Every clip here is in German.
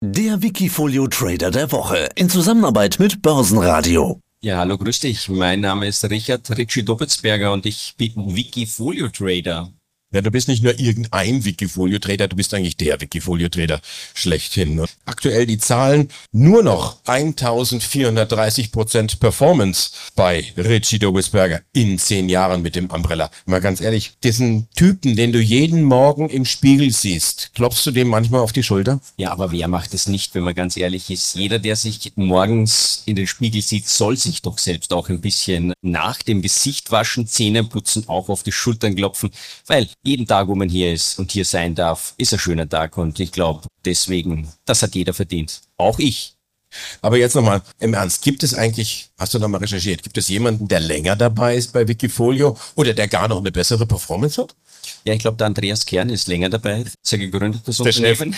Der Wikifolio Trader der Woche in Zusammenarbeit mit Börsenradio. Ja, hallo, grüß dich. Mein Name ist Richard Ritchie Dobitzberger und ich bin Wikifolio Trader. Ja, du bist nicht nur irgendein Wikifolio-Trader, du bist eigentlich der Wikifolio-Trader schlechthin. Ne? Aktuell die Zahlen nur noch 1430 Prozent Performance bei Richie Dobesberger in zehn Jahren mit dem Umbrella. Mal ganz ehrlich, diesen Typen, den du jeden Morgen im Spiegel siehst, klopfst du dem manchmal auf die Schulter? Ja, aber wer macht es nicht, wenn man ganz ehrlich ist? Jeder, der sich morgens in den Spiegel sieht, soll sich doch selbst auch ein bisschen nach dem Gesicht waschen, Zähne putzen, auch auf die Schultern klopfen, weil jeden Tag, wo man hier ist und hier sein darf, ist ein schöner Tag und ich glaube, deswegen, das hat jeder verdient. Auch ich. Aber jetzt nochmal im Ernst, gibt es eigentlich, hast du nochmal recherchiert, gibt es jemanden, der länger dabei ist bei Wikifolio oder der gar noch eine bessere Performance hat? Ja, ich glaube, der Andreas Kern ist länger dabei. Sehr gegründet, das der Unternehmen.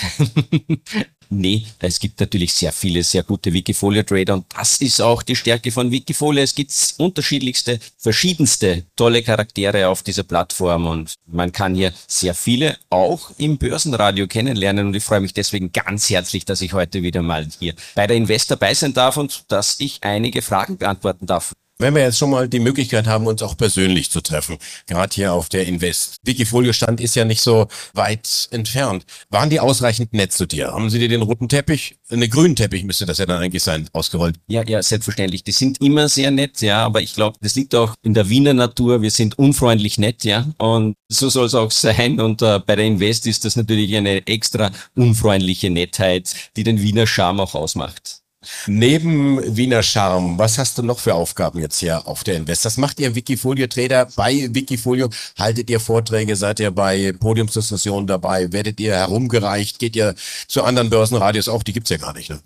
nee, es gibt natürlich sehr viele sehr gute Wikifolio-Trader und das ist auch die Stärke von Wikifolio. Es gibt unterschiedlichste, verschiedenste tolle Charaktere auf dieser Plattform und man kann hier sehr viele auch im Börsenradio kennenlernen und ich freue mich deswegen ganz herzlich, dass ich heute wieder mal hier bei der Invest dabei sein darf und dass ich einige Fragen beantworten darf. Wenn wir jetzt schon mal die Möglichkeit haben, uns auch persönlich zu treffen, gerade hier auf der Invest. Wikifolio-Stand ist ja nicht so weit entfernt. Waren die ausreichend nett zu dir? Haben sie dir den roten Teppich, eine grünen Teppich müsste das ja dann eigentlich sein, ausgerollt? Ja, ja, selbstverständlich. Die sind immer sehr nett, ja, aber ich glaube, das liegt auch in der Wiener Natur. Wir sind unfreundlich nett, ja, und so soll es auch sein. Und äh, bei der Invest ist das natürlich eine extra unfreundliche Nettheit, die den Wiener Charme auch ausmacht. Neben Wiener Charme, was hast du noch für Aufgaben jetzt hier auf der Invest? Was macht ihr Wikifolio-Trader bei Wikifolio? Haltet ihr Vorträge? Seid ihr bei Podiumsdiskussionen dabei? Werdet ihr herumgereicht? Geht ihr zu anderen Börsenradios auch? Die gibt's ja gar nicht, ne?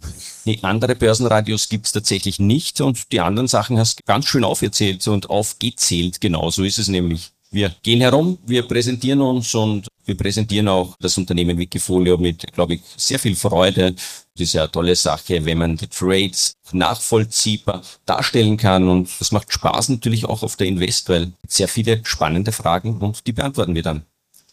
Nee, andere Börsenradios gibt's tatsächlich nicht und die anderen Sachen hast du ganz schön aufgezählt und aufgezählt. Genau so ist es nämlich. Wir gehen herum, wir präsentieren uns und wir präsentieren auch das Unternehmen Wikifolio mit, glaube ich, sehr viel Freude. Das ist ja eine tolle Sache, wenn man die Trades nachvollziehbar darstellen kann. Und das macht Spaß natürlich auch auf der Invest, weil sehr viele spannende Fragen und die beantworten wir dann.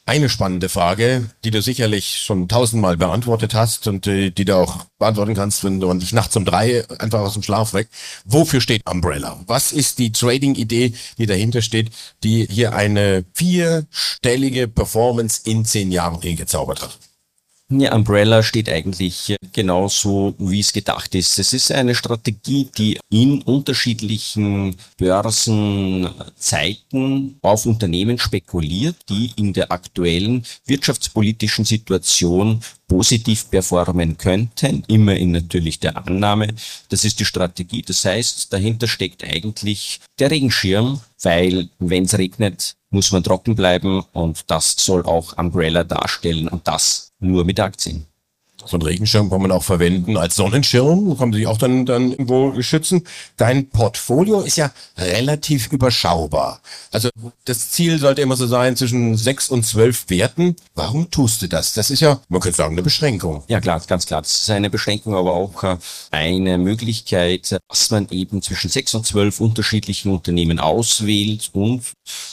Eine spannende Frage, die du sicherlich schon tausendmal beantwortet hast und äh, die du auch beantworten kannst, wenn du dich nachts um drei einfach aus dem Schlaf weg. Wofür steht Umbrella? Was ist die Trading-Idee, die dahinter steht, die hier eine vierstellige Performance in zehn Jahren gezaubert hat? Ja, Umbrella steht eigentlich genauso, wie es gedacht ist. Es ist eine Strategie, die in unterschiedlichen Börsenzeiten auf Unternehmen spekuliert, die in der aktuellen wirtschaftspolitischen Situation positiv performen könnten, immer in natürlich der Annahme. Das ist die Strategie. Das heißt, dahinter steckt eigentlich der Regenschirm, weil wenn es regnet, muss man trocken bleiben und das soll auch Umbrella darstellen und das nur mit Aktien. So einen Regenschirm kann man auch verwenden als Sonnenschirm, kann man sich auch dann, dann irgendwo schützen. Dein Portfolio ist ja relativ überschaubar. Also das Ziel sollte immer so sein zwischen sechs und zwölf Werten. Warum tust du das? Das ist ja, man könnte sagen, eine Beschränkung. Ja klar, ganz klar. Das ist eine Beschränkung, aber auch äh, eine Möglichkeit, dass man eben zwischen sechs und zwölf unterschiedlichen Unternehmen auswählt und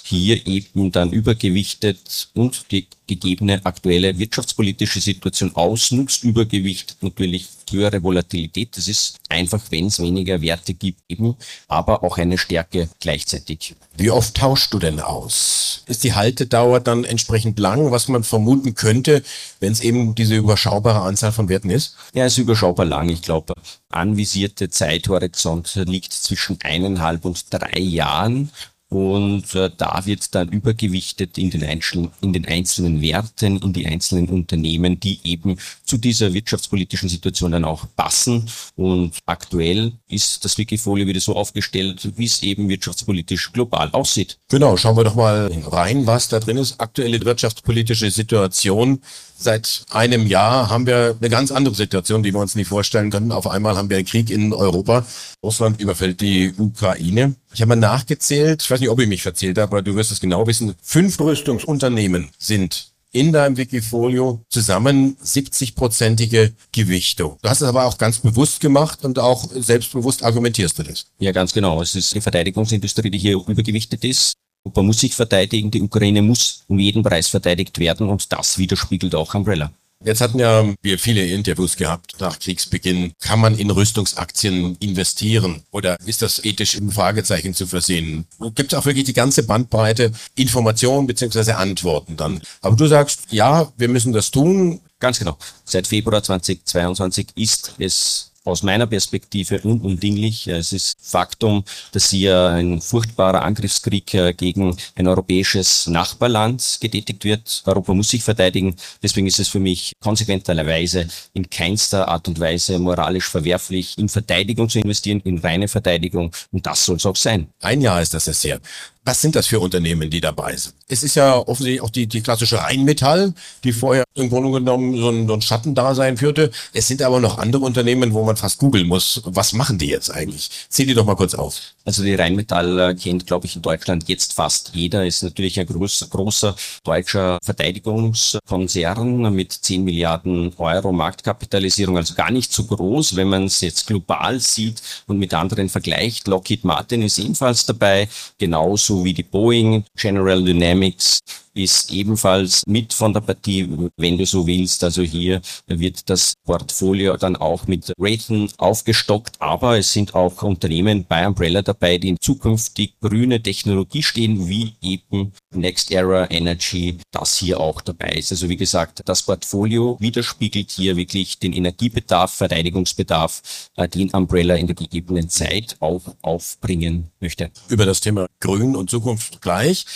hier eben dann übergewichtet und die gegebene aktuelle wirtschaftspolitische Situation ausnutzt, Übergewicht natürlich höhere Volatilität. Das ist einfach, wenn es weniger Werte gibt, eben, aber auch eine Stärke gleichzeitig. Wie oft tauschst du denn aus? Ist die Haltedauer dann entsprechend lang, was man vermuten könnte, wenn es eben diese überschaubare Anzahl von Werten ist? Ja, es ist überschaubar lang. Ich glaube, anvisierte Zeithorizont liegt zwischen eineinhalb und drei Jahren. Und äh, da wird dann übergewichtet in den, einzelnen, in den einzelnen Werten, in die einzelnen Unternehmen, die eben zu dieser wirtschaftspolitischen Situation dann auch passen. Und aktuell ist das Wikifolio wieder so aufgestellt, wie es eben wirtschaftspolitisch global aussieht. Genau, schauen wir doch mal rein, was da drin ist. Aktuelle wirtschaftspolitische Situation. Seit einem Jahr haben wir eine ganz andere Situation, die wir uns nicht vorstellen können. Auf einmal haben wir einen Krieg in Europa. Russland überfällt die Ukraine. Ich habe mal nachgezählt, ich weiß nicht, ob ich mich verzählt habe, aber du wirst es genau wissen. Fünf Rüstungsunternehmen sind in deinem Wikifolio zusammen 70-prozentige Gewichtung. Du hast es aber auch ganz bewusst gemacht und auch selbstbewusst argumentierst du das. Ja, ganz genau. Es ist die Verteidigungsindustrie, die hier übergewichtet ist. Europa muss sich verteidigen, die Ukraine muss um jeden Preis verteidigt werden und das widerspiegelt auch Umbrella. Jetzt hatten ja wir viele Interviews gehabt nach Kriegsbeginn. Kann man in Rüstungsaktien investieren oder ist das ethisch im Fragezeichen zu versehen? Gibt es auch wirklich die ganze Bandbreite Informationen beziehungsweise Antworten dann? Aber du sagst, ja, wir müssen das tun. Ganz genau. Seit Februar 2022 ist es aus meiner Perspektive unumdinglich. Es ist Faktum, dass hier ein furchtbarer Angriffskrieg äh, gegen ein europäisches Nachbarland getätigt wird. Europa muss sich verteidigen. Deswegen ist es für mich konsequenterweise in keinster Art und Weise moralisch verwerflich, in Verteidigung zu investieren, in reine Verteidigung. Und das soll es auch sein. Ein Jahr ist das ja sehr. Was sind das für Unternehmen, die dabei sind? Es ist ja offensichtlich auch die, die klassische Rheinmetall, die vorher im Grunde genommen so ein, so ein Schattendasein führte. Es sind aber noch andere Unternehmen, wo man fast googeln muss. Was machen die jetzt eigentlich? Zähl die doch mal kurz auf. Also die Rheinmetall äh, kennt, glaube ich, in Deutschland jetzt fast jeder. Ist natürlich ein großer, großer deutscher Verteidigungskonzern mit 10 Milliarden Euro Marktkapitalisierung. Also gar nicht so groß, wenn man es jetzt global sieht und mit anderen vergleicht. Lockheed Martin ist ebenfalls dabei, genauso wie die Boeing, General Dynamics ist ebenfalls mit von der Partie, wenn du so willst. Also hier wird das Portfolio dann auch mit Raytheon aufgestockt, aber es sind auch Unternehmen bei Umbrella dabei, die in zukünftig grüne Technologie stehen, wie eben Next Era Energy, das hier auch dabei ist. Also wie gesagt, das Portfolio widerspiegelt hier wirklich den Energiebedarf, Verteidigungsbedarf, äh, den Umbrella in der gegebenen Zeit auch aufbringen möchte. Über das Thema Grün und Zukunft gleich.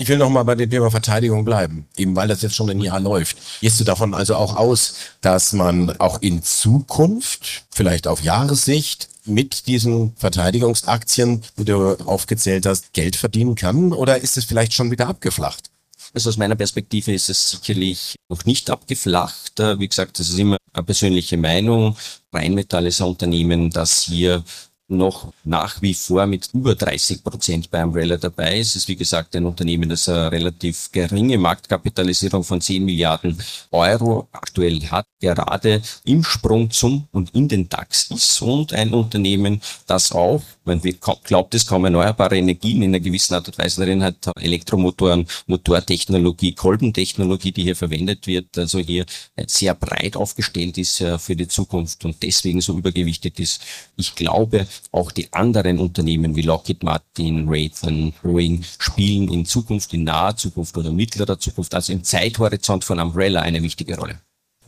Ich will noch mal bei dem Thema Verteidigung bleiben, eben weil das jetzt schon ein Jahr läuft. Gehst du davon also auch aus, dass man auch in Zukunft, vielleicht auf Jahressicht, mit diesen Verteidigungsaktien, die du aufgezählt hast, Geld verdienen kann? Oder ist es vielleicht schon wieder abgeflacht? Also aus meiner Perspektive ist es sicherlich noch nicht abgeflacht. Wie gesagt, das ist immer eine persönliche Meinung. Rheinmetall ist ein Unternehmen, das hier noch nach wie vor mit über 30 Prozent bei Umbrella dabei ist. Es ist wie gesagt ein Unternehmen, das eine relativ geringe Marktkapitalisierung von 10 Milliarden Euro aktuell hat, gerade im Sprung zum und in den DAX ist und ein Unternehmen, das auch, wenn wir glaubt es kaum erneuerbare Energien in einer gewissen Art und Weise darin hat, Elektromotoren, Motortechnologie, Kolbentechnologie, die hier verwendet wird, also hier sehr breit aufgestellt ist äh, für die Zukunft und deswegen so übergewichtet ist. Ich glaube, auch die anderen Unternehmen wie Lockheed Martin, Raytheon, Boeing spielen in Zukunft, in naher Zukunft oder mittlerer Zukunft, also im Zeithorizont von Umbrella eine wichtige Rolle.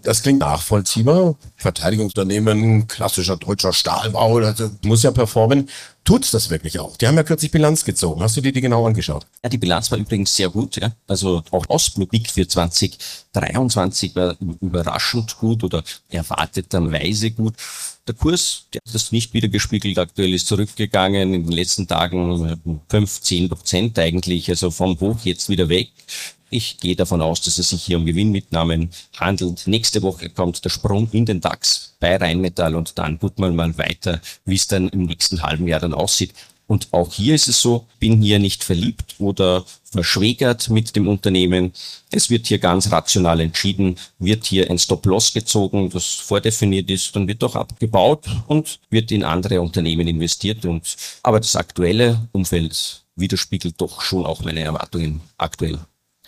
Das klingt nachvollziehbar. Verteidigungsunternehmen, klassischer deutscher Stahlbau, also muss ja performen. Tut's das wirklich auch? Die haben ja kürzlich Bilanz gezogen. Hast du dir die genau angeschaut? Ja, die Bilanz war übrigens sehr gut. Ja. Also auch Ausblick für 2023 war überraschend gut oder erwarteterweise gut. Der Kurs, der hat das nicht wieder gespiegelt. Aktuell ist zurückgegangen in den letzten Tagen 15 Prozent eigentlich, also vom Hoch jetzt wieder weg. Ich gehe davon aus, dass es sich hier um Gewinnmitnahmen handelt. Nächste Woche kommt der Sprung in den DAX bei Rheinmetall und dann guckt man mal weiter, wie es dann im nächsten halben Jahr dann aussieht. Und auch hier ist es so, bin hier nicht verliebt oder verschwägert mit dem Unternehmen. Es wird hier ganz rational entschieden, wird hier ein Stop-Loss gezogen, das vordefiniert ist, dann wird doch abgebaut und wird in andere Unternehmen investiert. Und, aber das aktuelle Umfeld widerspiegelt doch schon auch meine Erwartungen aktuell.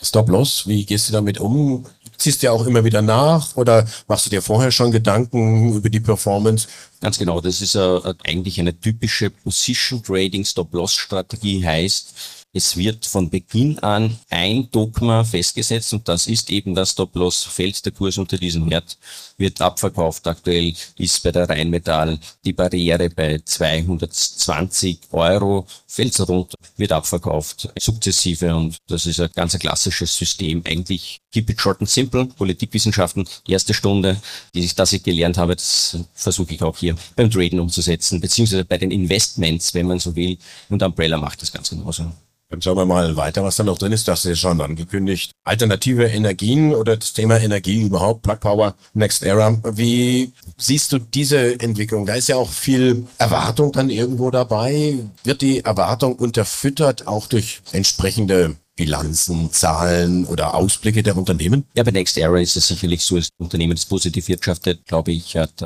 Stop-Loss, wie gehst du damit um? Ziehst du ja auch immer wieder nach oder machst du dir vorher schon Gedanken über die Performance? Ganz genau, das ist uh, eigentlich eine typische Position Trading Stop-Loss Strategie heißt, es wird von Beginn an ein Dogma festgesetzt und das ist eben das Stop-Loss. Fällt der Kurs unter diesen Wert, wird abverkauft. Aktuell ist bei der Rheinmetall die Barriere bei 220 Euro, fällt runter, wird abverkauft, sukzessive und das ist ein ganz klassisches System. Eigentlich keep it short and simple, Politikwissenschaften, erste Stunde, die ich, das ich gelernt habe, das versuche ich auch hier beim Traden umzusetzen, beziehungsweise bei den Investments, wenn man so will. Und Umbrella macht das ganz genauso. Dann schauen wir mal weiter, was da noch drin ist. Das ist schon angekündigt. Alternative Energien oder das Thema Energie überhaupt, Plug Power, Next Era. Wie siehst du diese Entwicklung? Da ist ja auch viel Erwartung dann irgendwo dabei. Wird die Erwartung unterfüttert auch durch entsprechende Bilanzen, Zahlen oder Ausblicke der Unternehmen? Ja, bei Next Era ist es sicherlich so, dass das Unternehmen, das positiv wirtschaftet, glaube ich, hat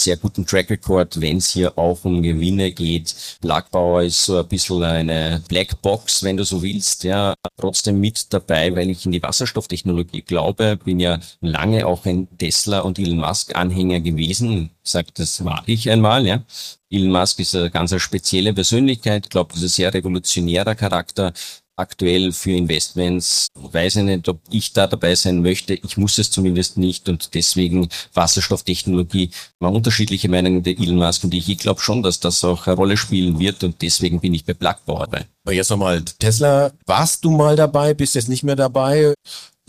sehr guten Track Record, wenn es hier auch um Gewinne geht. Lagbauer ist so ein bisschen eine Blackbox, wenn du so willst, ja, trotzdem mit dabei, weil ich in die Wasserstofftechnologie glaube, bin ja lange auch ein Tesla und Elon Musk Anhänger gewesen, sagt, das war ich einmal, ja. Elon Musk ist eine ganz spezielle Persönlichkeit, glaube, das ist ein sehr revolutionärer Charakter, aktuell für Investments. Weiß ich nicht, ob ich da dabei sein möchte. Ich muss es zumindest nicht und deswegen Wasserstofftechnologie. Mal unterschiedliche Meinungen der Elon Musk und ich. Ich glaube schon, dass das auch eine Rolle spielen wird und deswegen bin ich bei Plugpower dabei. Aber jetzt nochmal, Tesla, warst du mal dabei, bist jetzt nicht mehr dabei?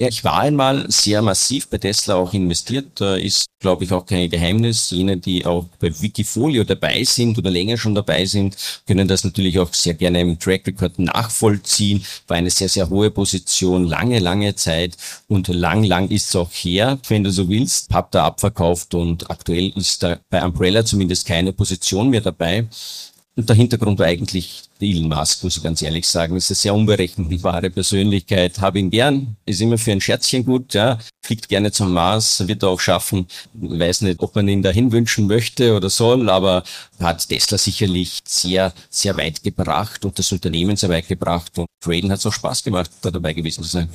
Ja, ich war einmal sehr massiv bei Tesla auch investiert. Da ist, glaube ich, auch kein Geheimnis. Jene, die auch bei Wikifolio dabei sind oder länger schon dabei sind, können das natürlich auch sehr gerne im Track Record nachvollziehen. War eine sehr, sehr hohe Position, lange, lange Zeit und lang, lang ist es auch her, wenn du so willst. Hab da abverkauft und aktuell ist da bei Umbrella zumindest keine Position mehr dabei. Und der Hintergrund war eigentlich Elon Musk, muss ich ganz ehrlich sagen. Das ist eine sehr unberechenbare Persönlichkeit. Habe ihn gern, ist immer für ein Scherzchen gut, ja. Fliegt gerne zum Mars, wird er auch schaffen. Weiß nicht, ob man ihn dahin wünschen möchte oder soll, aber hat Tesla sicherlich sehr, sehr weit gebracht und das Unternehmen sehr weit gebracht. Und Traden hat es auch Spaß gemacht, da dabei gewesen zu sein.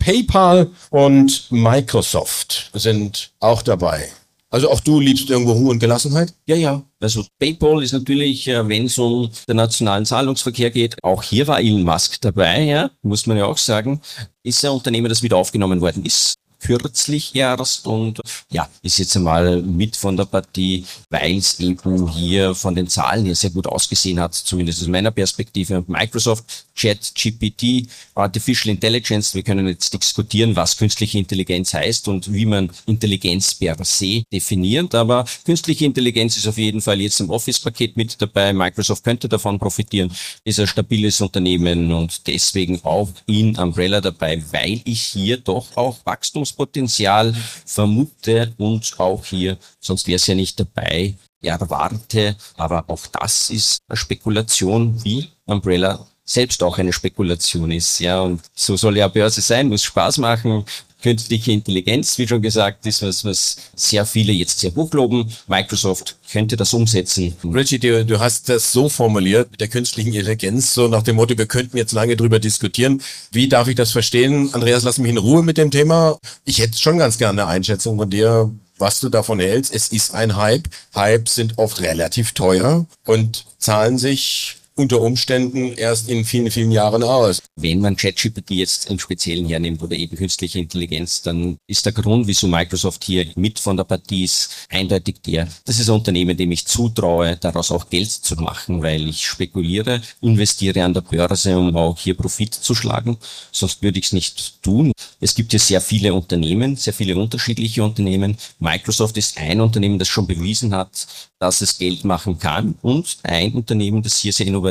PayPal und Microsoft sind auch dabei. Also auch du liebst irgendwo Ruhe und Gelassenheit? Ja, ja. Also PayPal ist natürlich, äh, wenn es um den nationalen Zahlungsverkehr geht, auch hier war Elon Musk dabei, ja, muss man ja auch sagen, ist ein Unternehmen, das wieder aufgenommen worden ist kürzlich erst und ja, ist jetzt einmal mit von der Partie, weil es eben hier von den Zahlen her sehr gut ausgesehen hat, zumindest aus meiner Perspektive. Microsoft, Chat, GPT, Artificial Intelligence, wir können jetzt diskutieren, was künstliche Intelligenz heißt und wie man Intelligenz per se definiert, aber künstliche Intelligenz ist auf jeden Fall jetzt im Office-Paket mit dabei. Microsoft könnte davon profitieren, ist ein stabiles Unternehmen und deswegen auch in Umbrella dabei, weil ich hier doch auch Wachstums Wachstumspotenzial vermute und auch hier, sonst wäre es ja nicht dabei, erwarte. Aber auch das ist eine Spekulation, wie Umbrella selbst auch eine Spekulation ist. Ja, und so soll ja Börse sein, muss Spaß machen künstliche Intelligenz, wie schon gesagt, ist was, was sehr viele jetzt sehr hochloben. Microsoft könnte das umsetzen. Richie, du, du hast das so formuliert mit der künstlichen Intelligenz, so nach dem Motto, wir könnten jetzt lange drüber diskutieren. Wie darf ich das verstehen? Andreas, lass mich in Ruhe mit dem Thema. Ich hätte schon ganz gerne eine Einschätzung von dir, was du davon hältst. Es ist ein Hype. Hypes sind oft relativ teuer und zahlen sich unter Umständen erst in vielen, vielen Jahren aus. Wenn man ChatGPT jetzt im Speziellen hernimmt oder eben künstliche Intelligenz, dann ist der Grund, wieso Microsoft hier mit von der Partie ist, eindeutig der, das ist ein Unternehmen, dem ich zutraue, daraus auch Geld zu machen, weil ich spekuliere, investiere an der Börse, um auch hier Profit zu schlagen. Sonst würde ich es nicht tun. Es gibt hier sehr viele Unternehmen, sehr viele unterschiedliche Unternehmen. Microsoft ist ein Unternehmen, das schon bewiesen hat, dass es Geld machen kann und ein Unternehmen, das hier sehr innovativ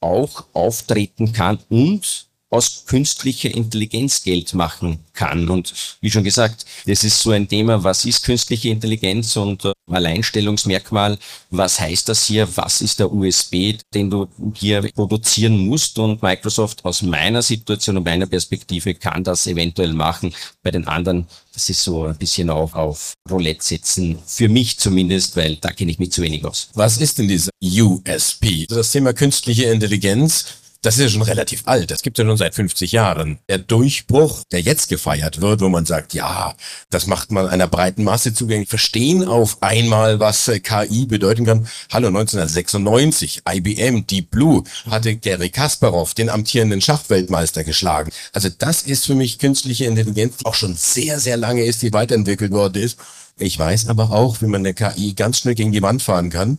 auch auftreten kann und aus künstlicher Intelligenz Geld machen kann. Und wie schon gesagt, das ist so ein Thema, was ist künstliche Intelligenz und äh, Alleinstellungsmerkmal, was heißt das hier, was ist der USB, den du hier produzieren musst und Microsoft aus meiner Situation und meiner Perspektive kann das eventuell machen. Bei den anderen, das ist so ein bisschen auch auf Roulette setzen, für mich zumindest, weil da kenne ich mich zu wenig aus. Was ist denn diese USP? Das Thema künstliche Intelligenz das ist ja schon relativ alt. Das gibt es ja schon seit 50 Jahren. Der Durchbruch, der jetzt gefeiert wird, wo man sagt, ja, das macht man einer breiten Masse zugänglich, verstehen auf einmal, was äh, KI bedeuten kann. Hallo, 1996, IBM, Deep Blue, hatte Gary Kasparov, den amtierenden Schachweltmeister, geschlagen. Also das ist für mich künstliche Intelligenz, die auch schon sehr, sehr lange ist, die weiterentwickelt worden ist. Ich weiß aber auch, wie man eine KI ganz schnell gegen die Wand fahren kann.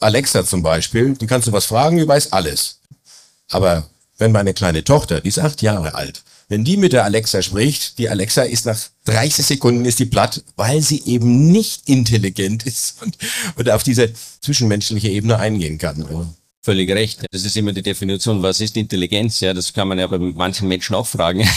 Alexa zum Beispiel, die kannst du was fragen, die weiß alles. Aber wenn meine kleine Tochter, die ist acht Jahre alt, wenn die mit der Alexa spricht, die Alexa ist nach 30 Sekunden ist die platt, weil sie eben nicht intelligent ist und, und auf diese zwischenmenschliche Ebene eingehen kann. Völlig recht. Das ist immer die Definition, was ist Intelligenz? Ja, das kann man ja bei manchen Menschen auch fragen.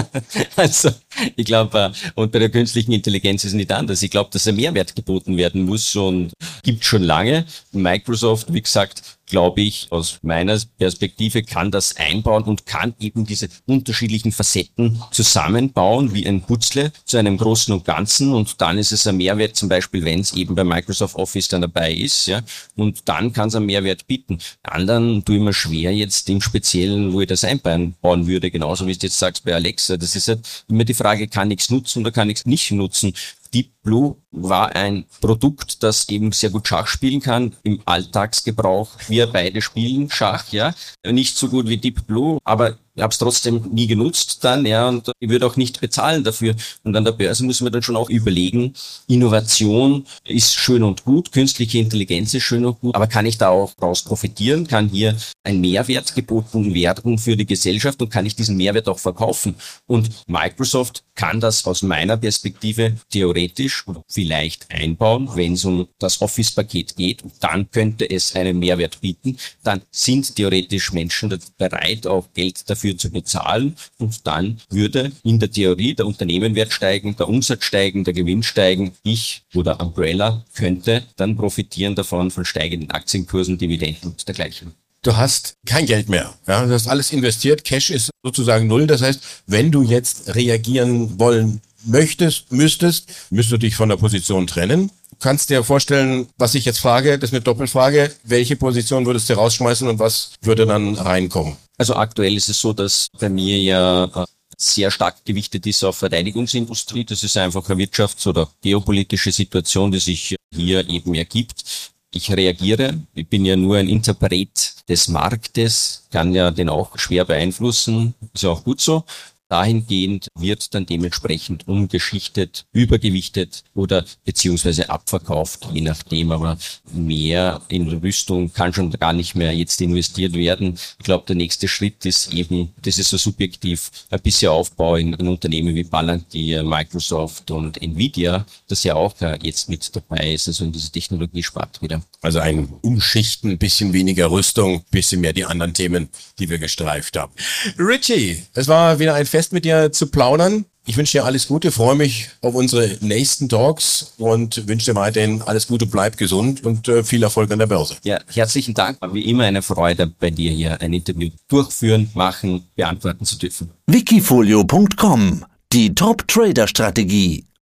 also, ich glaube, äh, und bei der künstlichen Intelligenz ist es nicht anders. Ich glaube, dass ein Mehrwert geboten werden muss und gibt schon lange. Microsoft, wie gesagt, glaube ich, aus meiner Perspektive kann das einbauen und kann eben diese unterschiedlichen Facetten zusammenbauen wie ein Putzle zu einem Großen und Ganzen und dann ist es ein Mehrwert zum Beispiel, wenn es eben bei Microsoft Office dann dabei ist, ja, und dann kann es einen Mehrwert bieten. Anderen tue ich mir schwer jetzt im Speziellen, wo ich das einbauen würde, genauso wie du jetzt sagst bei Alexa. Das ist halt immer die Frage, kann ich es nutzen oder kann ich es nicht nutzen? Deep Blue war ein Produkt, das eben sehr gut Schach spielen kann im Alltagsgebrauch. Wir beide spielen Schach, ja. Nicht so gut wie Deep Blue, aber ich habe es trotzdem nie genutzt dann, ja, und ich würde auch nicht bezahlen dafür. Und an der Börse müssen wir dann schon auch überlegen, Innovation ist schön und gut, künstliche Intelligenz ist schön und gut, aber kann ich da auch daraus profitieren? Kann hier ein Mehrwert geboten werden für die Gesellschaft und kann ich diesen Mehrwert auch verkaufen? Und Microsoft kann das aus meiner Perspektive theoretisch oder vielleicht einbauen, wenn es um das Office-Paket geht. Dann könnte es einen Mehrwert bieten. Dann sind theoretisch Menschen bereit, auch Geld dafür zu bezahlen und dann würde in der Theorie der Unternehmenwert steigen, der Umsatz steigen, der Gewinn steigen. Ich oder Umbrella könnte dann profitieren davon von steigenden Aktienkursen, Dividenden und dergleichen du hast kein Geld mehr. Ja, du hast alles investiert, Cash ist sozusagen null. Das heißt, wenn du jetzt reagieren wollen möchtest, müsstest, müsstest du dich von der Position trennen. Du kannst dir vorstellen, was ich jetzt frage, das ist eine Doppelfrage. Welche Position würdest du rausschmeißen und was würde dann reinkommen? Also aktuell ist es so, dass bei mir ja äh, sehr stark gewichtet ist auf Verteidigungsindustrie. Das ist einfach eine wirtschafts- oder geopolitische Situation, die sich hier eben ergibt. Ich reagiere. Ich bin ja nur ein Interpret des Marktes, kann ja den auch schwer beeinflussen. Ist ja auch gut so. Dahingehend wird dann dementsprechend umgeschichtet, übergewichtet oder beziehungsweise abverkauft, je nachdem. Aber mehr in Rüstung kann schon gar nicht mehr jetzt investiert werden. Ich glaube, der nächste Schritt ist eben, das ist so subjektiv, ein bisschen Aufbau in, in Unternehmen wie Palantir, Microsoft und Nvidia, das ja auch jetzt mit dabei ist, also in diese Technologiespart wieder. Also ein Umschichten, ein bisschen weniger Rüstung, ein bisschen mehr die anderen Themen, die wir gestreift haben. Richie, es war wieder ein Fest Fest mit dir zu plaudern. Ich wünsche dir alles Gute, freue mich auf unsere nächsten Talks und wünsche dir weiterhin alles Gute, bleib gesund und äh, viel Erfolg an der Börse. Ja, herzlichen Dank. War wie immer eine Freude, bei dir hier ein Interview durchführen, machen, beantworten zu dürfen. Wikifolio.com Die Top-Trader-Strategie